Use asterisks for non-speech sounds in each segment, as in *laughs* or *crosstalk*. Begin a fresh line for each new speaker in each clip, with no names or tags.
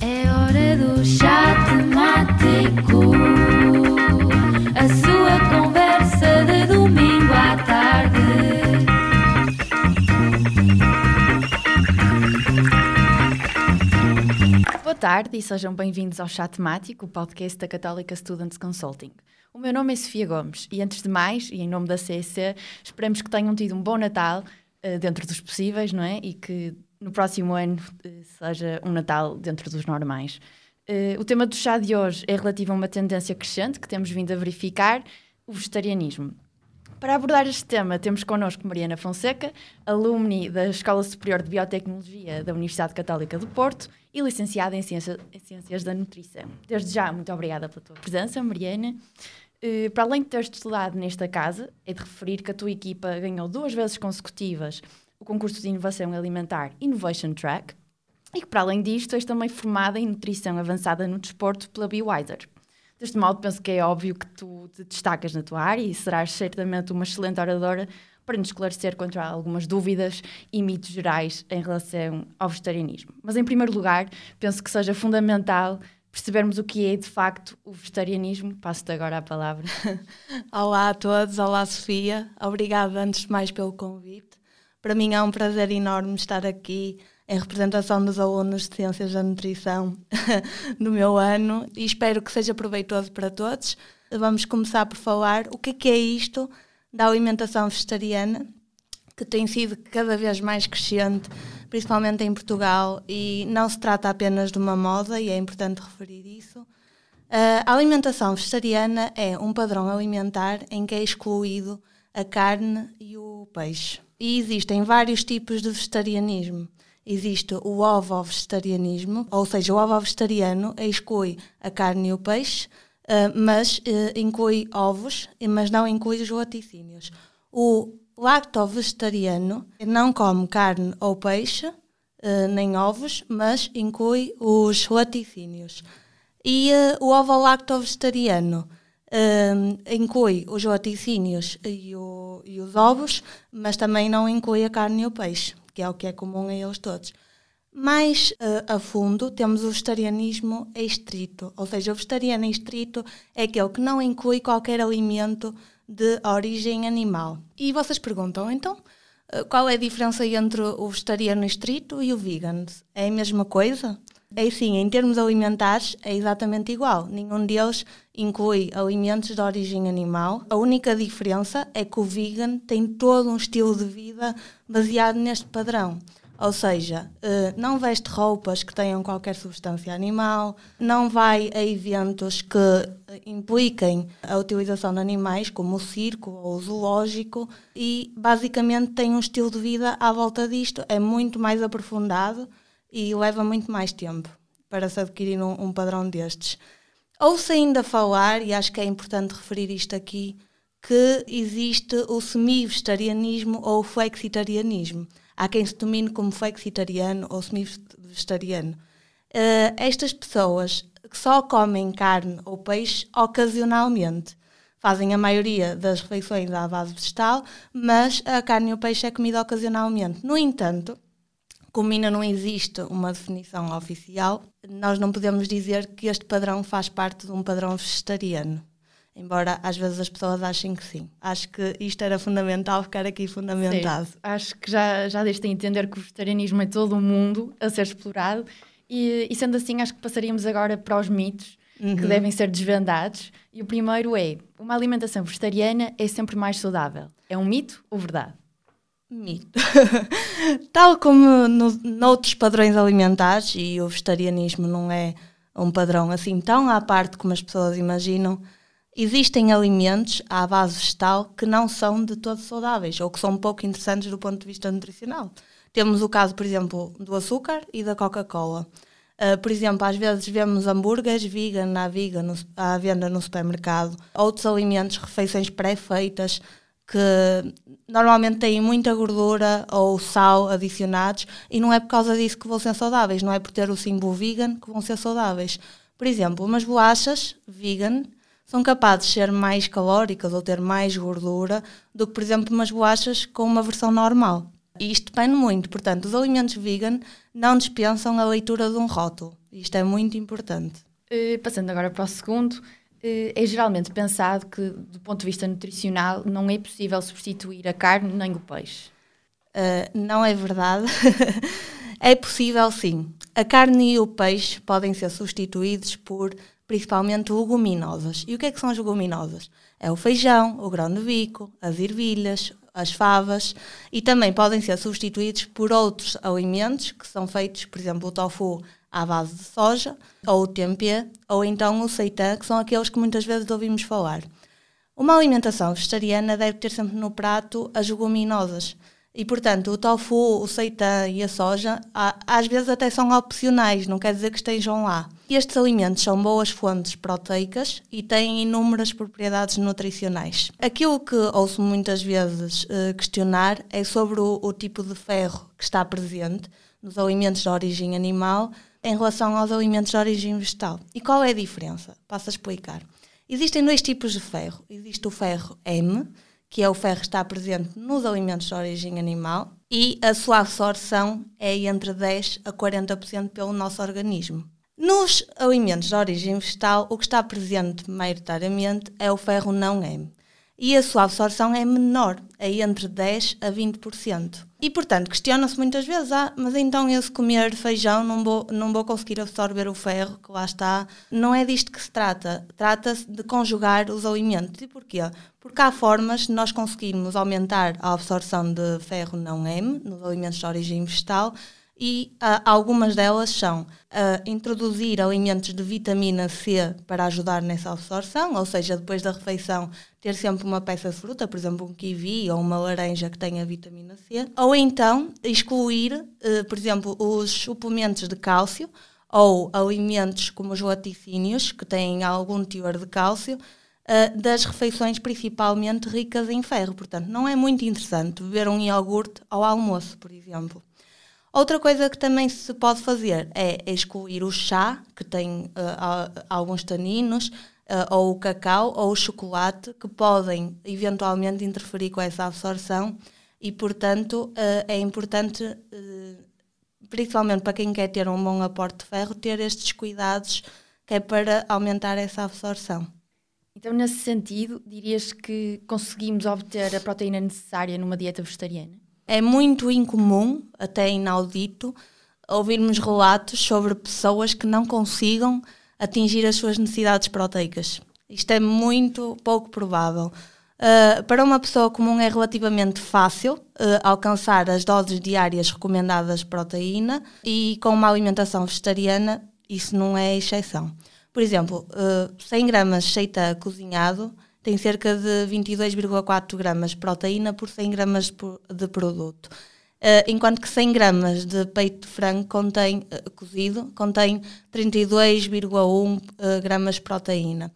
É hora do chá temático. A sua conversa de domingo à tarde.
Boa tarde e sejam bem-vindos ao Chá Temático, o podcast da Católica Students Consulting. O meu nome é Sofia Gomes e, antes de mais, e em nome da CEC, esperamos que tenham tido um bom Natal, uh, dentro dos possíveis, não é? E que no próximo ano uh, seja um Natal dentro dos normais. Uh, o tema do chá de hoje é relativo a uma tendência crescente que temos vindo a verificar, o vegetarianismo. Para abordar este tema, temos connosco Mariana Fonseca, alumni da Escola Superior de Biotecnologia da Universidade Católica do Porto e licenciada em, Ciência, em Ciências da Nutrição. Desde já, muito obrigada pela tua presença, Mariana. Uh, para além de teres estudado nesta casa, é de referir que a tua equipa ganhou duas vezes consecutivas o concurso de inovação alimentar Innovation Track e que, para além disto, és também formada em nutrição avançada no desporto pela BeWiser. Deste modo, penso que é óbvio que tu te destacas na tua área e serás certamente uma excelente oradora para nos esclarecer contra algumas dúvidas e mitos gerais em relação ao vegetarianismo. Mas, em primeiro lugar, penso que seja fundamental percebermos o que é de facto o vegetarianismo. Passo-te agora a palavra. *laughs*
Olá a todos, olá Sofia, obrigada antes de mais pelo convite. Para mim é um prazer enorme estar aqui em representação dos alunos de Ciências da Nutrição *laughs* do meu ano e espero que seja proveitoso para todos. Vamos começar por falar o que é, é isto da alimentação vegetariana, que tem sido cada vez mais crescente, principalmente em Portugal, e não se trata apenas de uma moda, e é importante referir isso. A alimentação vegetariana é um padrão alimentar em que é excluído a carne e o peixe. E existem vários tipos de vegetarianismo existe o ovo-vegetarianismo, ou seja, o ovo-vegetariano exclui a carne e o peixe, uh, mas uh, inclui ovos, mas não inclui os laticínios. O lacto-vegetariano não come carne ou peixe, uh, nem ovos, mas inclui os laticínios. E o ovo-lacto-vegetariano inclui os laticínios e, o, e os ovos, mas também não inclui a carne e o peixe que é o que é comum a eles todos. Mais uh, a fundo, temos o vegetarianismo estrito, ou seja, o vegetariano estrito é aquele que não inclui qualquer alimento de origem animal. E vocês perguntam, então, uh, qual é a diferença entre o vegetariano estrito e o vegan? É a mesma coisa? É sim, em termos alimentares é exatamente igual. Nenhum deles inclui alimentos de origem animal. A única diferença é que o vegan tem todo um estilo de vida baseado neste padrão. Ou seja, eh, não veste roupas que tenham qualquer substância animal, não vai a eventos que impliquem a utilização de animais, como o circo ou o zoológico, e basicamente tem um estilo de vida à volta disto. É muito mais aprofundado e leva muito mais tempo para se adquirir um, um padrão destes. Ouço ainda falar, e acho que é importante referir isto aqui, que existe o semi-vegetarianismo ou o flexitarianismo. Há quem se domine como flexitariano ou semi-vegetariano. Uh, estas pessoas que só comem carne ou peixe ocasionalmente. Fazem a maioria das refeições à base vegetal, mas a carne e o peixe é comida ocasionalmente. No entanto, como ainda não existe uma definição oficial, nós não podemos dizer que este padrão faz parte de um padrão vegetariano. Embora às vezes as pessoas achem que sim. Acho que isto era fundamental ficar aqui fundamentado.
Certo. Acho que já, já deste a entender que o vegetarianismo é todo o mundo a ser explorado. E, e sendo assim, acho que passaríamos agora para os mitos uhum. que devem ser desvendados. E o primeiro é: uma alimentação vegetariana é sempre mais saudável. É um mito ou verdade?
Mito. *laughs* Tal como no, noutros padrões alimentares, e o vegetarianismo não é um padrão assim tão à parte como as pessoas imaginam, existem alimentos à base vegetal que não são de todo saudáveis ou que são pouco interessantes do ponto de vista nutricional. Temos o caso, por exemplo, do açúcar e da Coca-Cola. Uh, por exemplo, às vezes vemos hambúrgueres vegan à, vegan no, à venda no supermercado, outros alimentos, refeições pré-feitas, que normalmente têm muita gordura ou sal adicionados e não é por causa disso que vão ser saudáveis, não é por ter o símbolo vegan que vão ser saudáveis. Por exemplo, umas bolachas vegan são capazes de ser mais calóricas ou ter mais gordura do que, por exemplo, umas bolachas com uma versão normal. E isto depende muito, portanto, os alimentos vegan não dispensam a leitura de um rótulo. Isto é muito importante.
Uh, passando agora para o segundo, é geralmente pensado que, do ponto de vista nutricional, não é possível substituir a carne nem o peixe.
Uh, não é verdade. *laughs* é possível sim. A carne e o peixe podem ser substituídos por principalmente leguminosas. E o que é que são as leguminosas? É o feijão, o grão de bico, as ervilhas, as favas e também podem ser substituídos por outros alimentos que são feitos, por exemplo, o tofu à base de soja, ou o tempê, ou então o seitan, que são aqueles que muitas vezes ouvimos falar. Uma alimentação vegetariana deve ter sempre no prato as leguminosas, e, portanto, o tofu, o seitan e a soja, às vezes até são opcionais, não quer dizer que estejam lá. Estes alimentos são boas fontes proteicas e têm inúmeras propriedades nutricionais. Aquilo que ouço muitas vezes uh, questionar é sobre o, o tipo de ferro que está presente nos alimentos de origem animal em relação aos alimentos de origem vegetal. E qual é a diferença? Passo a explicar. Existem dois tipos de ferro. Existe o ferro M, que é o ferro que está presente nos alimentos de origem animal, e a sua absorção é entre 10% a 40% pelo nosso organismo. Nos alimentos de origem vegetal, o que está presente maioritariamente é o ferro não M e a sua absorção é menor, é entre 10% a 20%. E, portanto, questiona-se muitas vezes, ah, mas então eu se comer feijão não vou, não vou conseguir absorver o ferro, que lá está. Não é disto que se trata. Trata-se de conjugar os alimentos. E porquê? Porque há formas de nós conseguirmos aumentar a absorção de ferro não M nos alimentos de origem vegetal e uh, algumas delas são uh, introduzir alimentos de vitamina C para ajudar nessa absorção, ou seja, depois da refeição ter sempre uma peça de fruta, por exemplo um kiwi ou uma laranja que tenha vitamina C, ou então excluir, uh, por exemplo, os suplementos de cálcio ou alimentos como os laticínios, que têm algum teor de cálcio, das refeições principalmente ricas em ferro. Portanto, não é muito interessante beber um iogurte ao almoço, por exemplo. Outra coisa que também se pode fazer é excluir o chá, que tem uh, alguns taninos, uh, ou o cacau, ou o chocolate, que podem eventualmente interferir com essa absorção e, portanto, uh, é importante, principalmente para quem quer ter um bom aporte de ferro, ter estes cuidados que é para aumentar essa absorção.
Então, nesse sentido, dirias que conseguimos obter a proteína necessária numa dieta vegetariana?
É muito incomum, até inaudito, ouvirmos relatos sobre pessoas que não consigam atingir as suas necessidades proteicas. Isto é muito pouco provável. Uh, para uma pessoa comum é relativamente fácil uh, alcançar as doses diárias recomendadas de proteína e com uma alimentação vegetariana isso não é exceção. Por exemplo, uh, 100 gramas de seita cozinhado tem cerca de 22,4 gramas de proteína por 100 gramas de produto. Uh, enquanto que 100 gramas de peito de frango contém, uh, cozido contém 32,1 uh, gramas de proteína.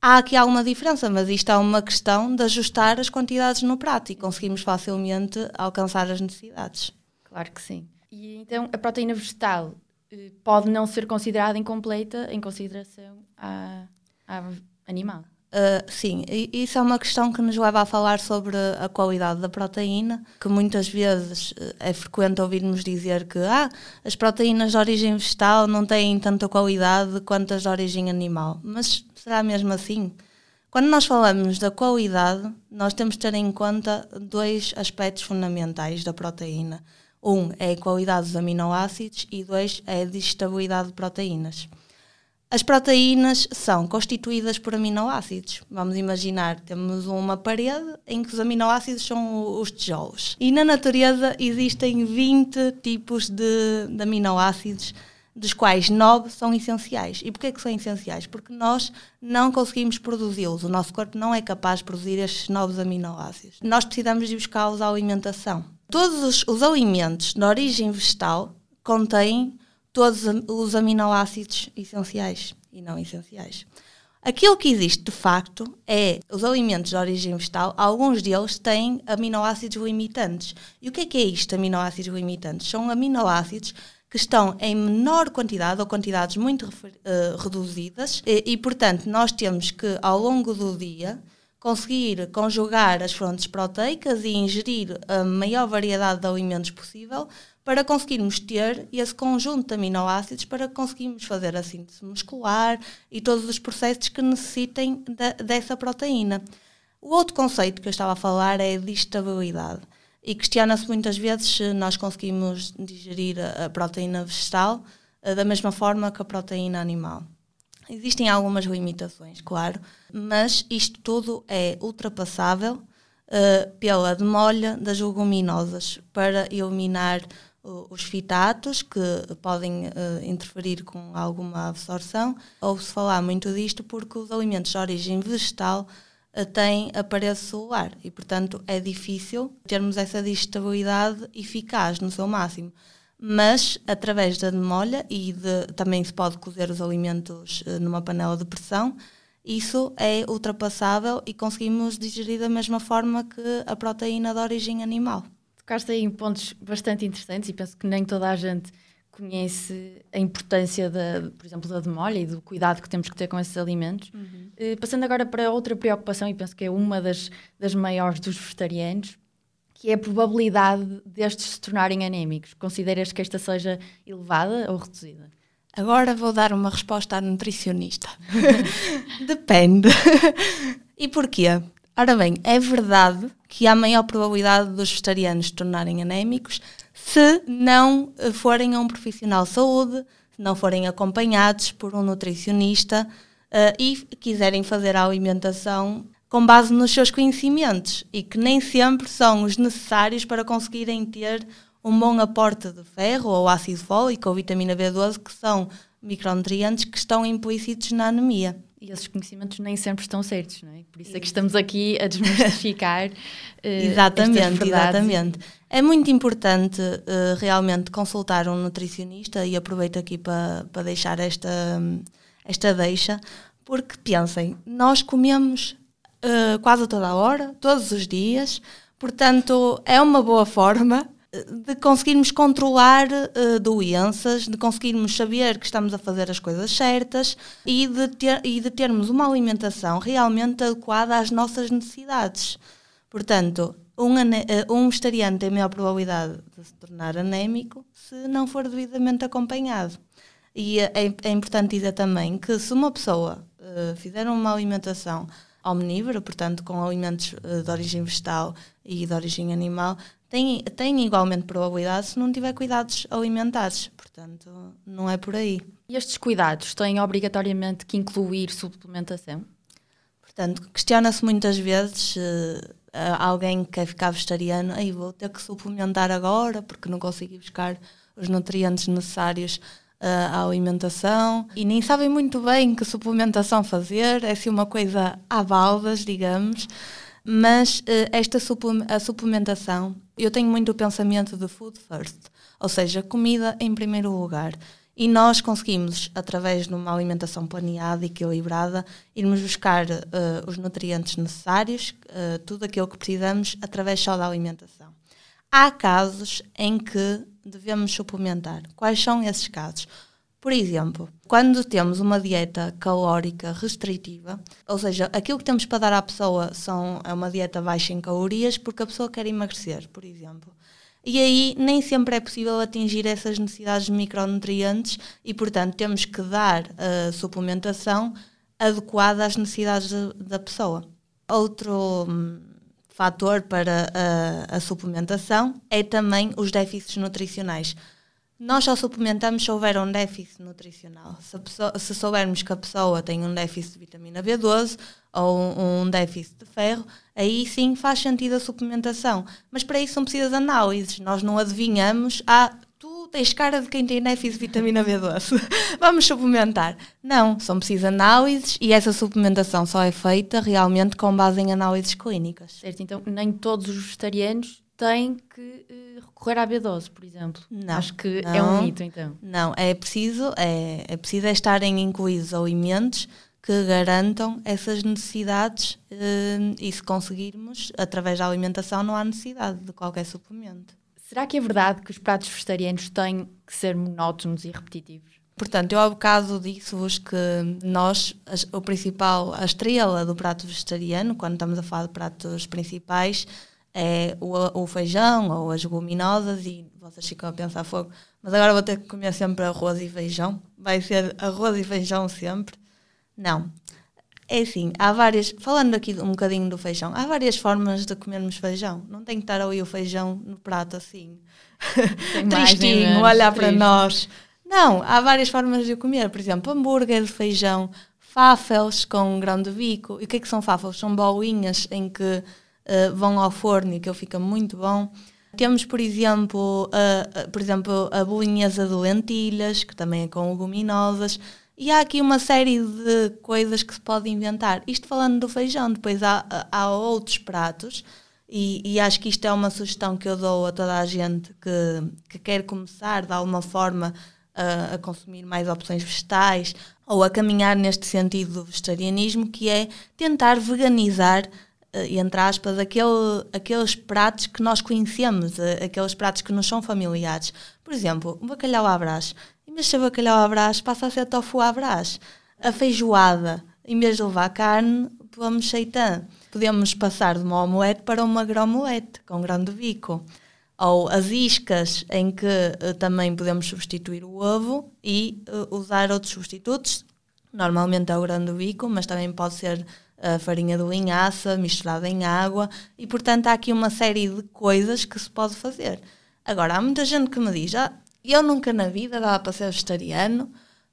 Há aqui alguma diferença, mas isto é uma questão de ajustar as quantidades no prato e conseguimos facilmente alcançar as necessidades.
Claro que sim. E então a proteína vegetal eh, pode não ser considerada incompleta em consideração à, à animal?
Uh, sim, isso é uma questão que nos leva a falar sobre a qualidade da proteína, que muitas vezes uh, é frequente ouvirmos dizer que ah, as proteínas de origem vegetal não têm tanta qualidade quanto as de origem animal. Mas será mesmo assim? Quando nós falamos da qualidade, nós temos de ter em conta dois aspectos fundamentais da proteína. Um é a qualidade dos aminoácidos e dois é a digestibilidade de proteínas. As proteínas são constituídas por aminoácidos. Vamos imaginar, temos uma parede em que os aminoácidos são os tijolos. E na natureza existem 20 tipos de, de aminoácidos, dos quais 9 são essenciais. E porquê que são essenciais? Porque nós não conseguimos produzi-los. O nosso corpo não é capaz de produzir estes novos aminoácidos. Nós precisamos de buscá-los à alimentação. Todos os, os alimentos de origem vegetal contêm todos os aminoácidos essenciais e não essenciais. Aquilo que existe de facto é os alimentos de origem vegetal, alguns deles têm aminoácidos limitantes. E o que é que é isto, aminoácidos limitantes? São aminoácidos que estão em menor quantidade ou quantidades muito uh, reduzidas e, e, portanto, nós temos que, ao longo do dia, conseguir conjugar as fontes proteicas e ingerir a maior variedade de alimentos possível para conseguirmos ter esse conjunto de aminoácidos para conseguirmos fazer a síntese muscular e todos os processos que necessitem de, dessa proteína. O outro conceito que eu estava a falar é de estabilidade. E questiona-se muitas vezes se nós conseguimos digerir a, proteína vegetal uh, da mesma forma que a proteína animal. Existem algumas limitações, claro, mas isto tudo é ultrapassável uh, pela demolha das leguminosas para eliminar os fitatos que podem uh, interferir com alguma absorção. Ouve-se falar muito disto porque os alimentos de origem vegetal têm aparelho celular e, portanto, é difícil termos essa digestibilidade eficaz no seu máximo mas através da demolha e de, também se pode cozer os alimentos uh, numa panela de pressão, isso é ultrapassável e conseguimos digerir da mesma forma que a proteína de origem animal.
Tocaste aí em pontos bastante interessantes e penso que nem toda a gente conhece a importância, da, por exemplo, da demolha e do cuidado que temos que ter com esses alimentos. Uhum. Uh, passando agora para outra preocupação, e penso que é uma das, das maiores dos vegetarianos, que é a probabilidade destes se tornarem anémicos. Consideras que esta seja elevada ou reduzida?
Agora vou dar uma resposta à nutricionista. *laughs* Depende. *laughs* e porquê? Ora bem, é verdade que há maior probabilidade dos vegetarianos se tornarem anémicos se não forem a um profissional de saúde, se não forem acompanhados por um nutricionista uh, e quiserem fazer a alimentação com base nos seus conhecimentos e que nem sempre são os necessários para conseguirem ter um bom aporte de ferro ou ácido fólico ou vitamina B12, que são micronutrientes que estão implícitos na anemia.
E esses conhecimentos nem sempre estão certos, não é? Por isso é que estamos aqui a desmistificar. *laughs* uh,
exatamente, exatamente. É muito importante uh, realmente consultar um nutricionista e aproveito aqui para, para deixar esta, esta deixa, porque pensem, nós comemos uh, quase a toda a hora, todos os dias. Portanto, é uma boa forma de conseguirmos controlar uh, doenças, de conseguirmos saber que estamos a fazer as coisas certas e de, ter, e de termos uma alimentação realmente adequada às nossas necessidades. Portanto, um, um vegetariano tem maior probabilidade de se tornar anémico se não for devidamente acompanhado. E é, é importante dizer também que se uma pessoa uh, fizer uma alimentação omnívoro, portanto com alimentos eh, de origem vegetal e de origem animal, tem, tem igualmente probabilidade se não tiver cuidados alimentares. Portanto, não é por aí.
E estes cuidados têm obrigatoriamente que incluir suplementação?
Portanto, questiona-se muitas vezes uh, alguém que quer ficar vegetariano, aí vou ter que suplementar agora porque não consigo buscar os nutrientes necessários a alimentação e nem sabem muito bem que suplementação fazer, é assim uma coisa à baldas, digamos. Mas uh, esta a suplementação, eu tenho muito o pensamento de food first, ou seja, comida em primeiro lugar. E nós conseguimos, através de uma alimentação planeada e equilibrada, irmos buscar uh, os nutrientes necessários, uh, tudo aquilo que precisamos, através só da alimentação. Há casos em que devemos suplementar. Quais são esses casos? Por exemplo, quando temos uma dieta calórica restritiva, ou seja, aquilo que temos para dar à pessoa são, é uma dieta baixa em calorias porque a pessoa quer emagrecer, por exemplo. E aí nem sempre é possível atingir essas necessidades de micronutrientes e, portanto, temos que dar a suplementação adequada às necessidades de, da pessoa. Outro hum, fator para a, a, suplementação é também os déficits nutricionais. Nós só suplementamos se houver um déficit nutricional. Se, pessoa, se soubermos que a pessoa tem um déficit de vitamina B12 ou um, déficit de ferro, aí sim faz sentido a suplementação. Mas para isso não precisa de análises. Nós não adivinhamos, ah, tu tens cara de quem tem déficit de vitamina B12, *laughs* vamos suplementar. Não, são precisas análises e essa suplementação só é feita realmente com base em análises clínicas.
Certo, então nem todos os vegetarianos têm que uh, recorrer à B12, por exemplo.
Não.
Acho que
não,
é um mito, então.
Não, é preciso, é, é preciso estarem incluídos alimentos que garantam essas necessidades uh, e se conseguirmos, através da alimentação, não há necessidade de qualquer suplemento.
Será que é verdade que os pratos vegetarianos têm que ser monótonos e repetitivos?
Portanto, eu há bocado disse-vos que nós, o principal, a estrela do prato vegetariano, quando estamos a falar de pratos principais, é o, o feijão ou as leguminosas e vocês ficam a pensar fogo, mas agora vou ter que comer sempre arroz e feijão. Vai ser arroz e feijão sempre. Não. É assim, há várias, falando aqui um bocadinho do feijão, há várias formas de comermos feijão. Não tem que estar ali o feijão no prato assim, *laughs* tristinho, olhar para nós. Não, há várias formas de o comer. Por exemplo, hambúrguer de feijão, fafels com grão de bico. E o que é que são fafels? São bolinhas em que uh, vão ao forno e que fica muito bom. Temos, por exemplo, por exemplo, a bolinhesa de lentilhas, que também é com leguminosas. E há aqui uma série de coisas que se pode inventar. Isto falando do feijão, depois há, há outros pratos. E, e, acho que isto é uma sugestão que eu dou a toda a gente que, que quer começar de alguma forma a, a, consumir mais opções vegetais ou a caminhar neste sentido do vegetarianismo, que é tentar veganizar, entre aspas, aquele, aqueles pratos que nós conhecemos, uh, aqueles pratos que nos são familiares. Por exemplo, o bacalhau à brás. Em vez de ser bacalhau à brás, passa a ser tofu à brás. A feijoada, em vez de levar carne, vamos seitan. Podemos passar de uma omelete para uma gromelete, com grão de bico ou as iscas, em que uh, também podemos substituir o ovo e usar outros substitutos. Normalmente é o grão do bico, mas também pode ser a farinha de linhaça misturada em água e, portanto, há aqui uma série de coisas que se pode fazer. Agora, há muita gente que me diz: ah, eu nunca na vida dava para ser vegetariano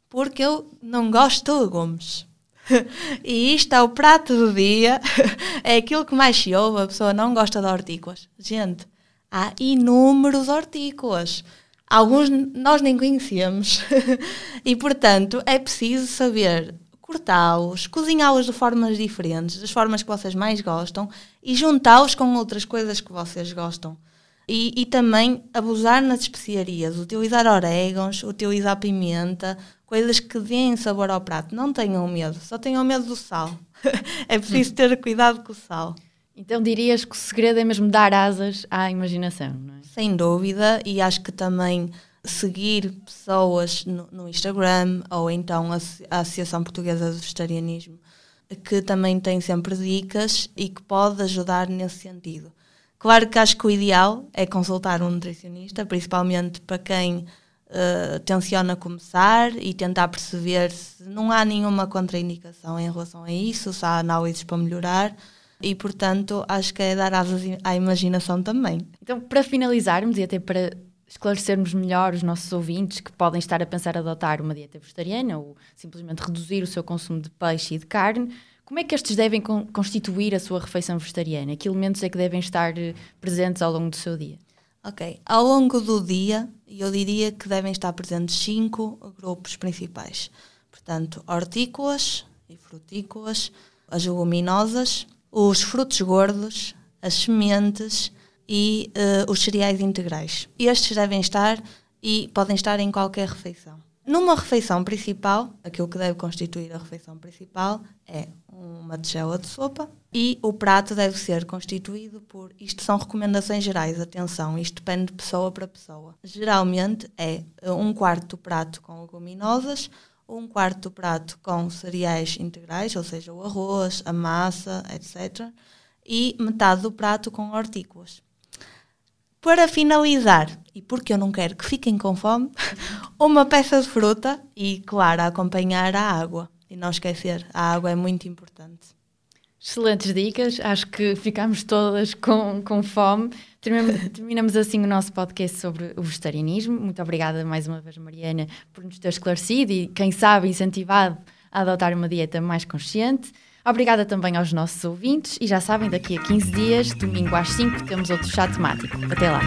porque eu não gosto de legumes. *laughs* e isto é o prato do dia, *laughs* é aquilo que mais se ouve, a pessoa não gosta de hortícolas. Gente, há inúmeros hortícolas. Alguns nós nem conhecemos. *laughs* e, portanto, é preciso saber cortá-los, cozinhá-los de formas diferentes, das formas que vocês mais gostam e juntá-los com outras coisas que vocês gostam. E, e, também abusar nas especiarias, utilizar orégãos, utilizar pimenta, coisas que deem sabor ao prato. Não tenham medo, só tenham medo do sal. *laughs* é preciso ter cuidado com o sal.
Então dirias que o segredo é mesmo dar asas à imaginação, não é?
Sem dúvida, e acho que também seguir pessoas no, no Instagram ou então a, a, Associação Portuguesa de Vegetarianismo, que também tem sempre dicas e que pode ajudar nesse sentido. Claro que acho que o ideal é consultar um nutricionista, principalmente para quem uh, tenciona começar e tentar perceber se não há nenhuma contraindicação em relação a isso, se há análises para melhorar e, portanto, acho que é dar asas à imaginação também.
Então, para finalizarmos e até para esclarecermos melhor os nossos ouvintes que podem estar a pensar adotar uma dieta vegetariana ou simplesmente reduzir o seu consumo de peixe e de carne, como é que estes devem con constituir a sua refeição vegetariana? Que elementos é que devem estar eh, presentes ao longo do seu dia?
Ok, ao longo do dia, eu diria que devem estar presentes cinco grupos principais. Portanto, hortícolas e frutícolas, as leguminosas, os frutos gordos, as sementes e uh, os cereais integrais. Estes devem estar e podem estar em qualquer refeição. Numa refeição principal, aquilo que deve constituir a refeição principal é uma tigela de sopa e o prato deve ser constituído por. Isto são recomendações gerais, atenção, isto depende de pessoa para pessoa. Geralmente é um quarto do prato com leguminosas, um quarto do prato com cereais integrais, ou seja, o arroz, a massa, etc. E metade do prato com hortícolas. Para finalizar, e porque eu não quero que fiquem com fome, *laughs* uma peça de fruta e, claro, acompanhar a água. E não esquecer, a água é muito importante.
Excelentes dicas, acho que ficámos todas com, com fome. Terminamos assim o nosso podcast sobre o vegetarianismo. Muito obrigada mais uma vez, Mariana, por nos ter esclarecido e, quem sabe, incentivado a adotar uma dieta mais consciente. Obrigada também aos nossos ouvintes e já sabem, daqui a 15 dias, domingo às 5, temos outro chat temático. Até lá!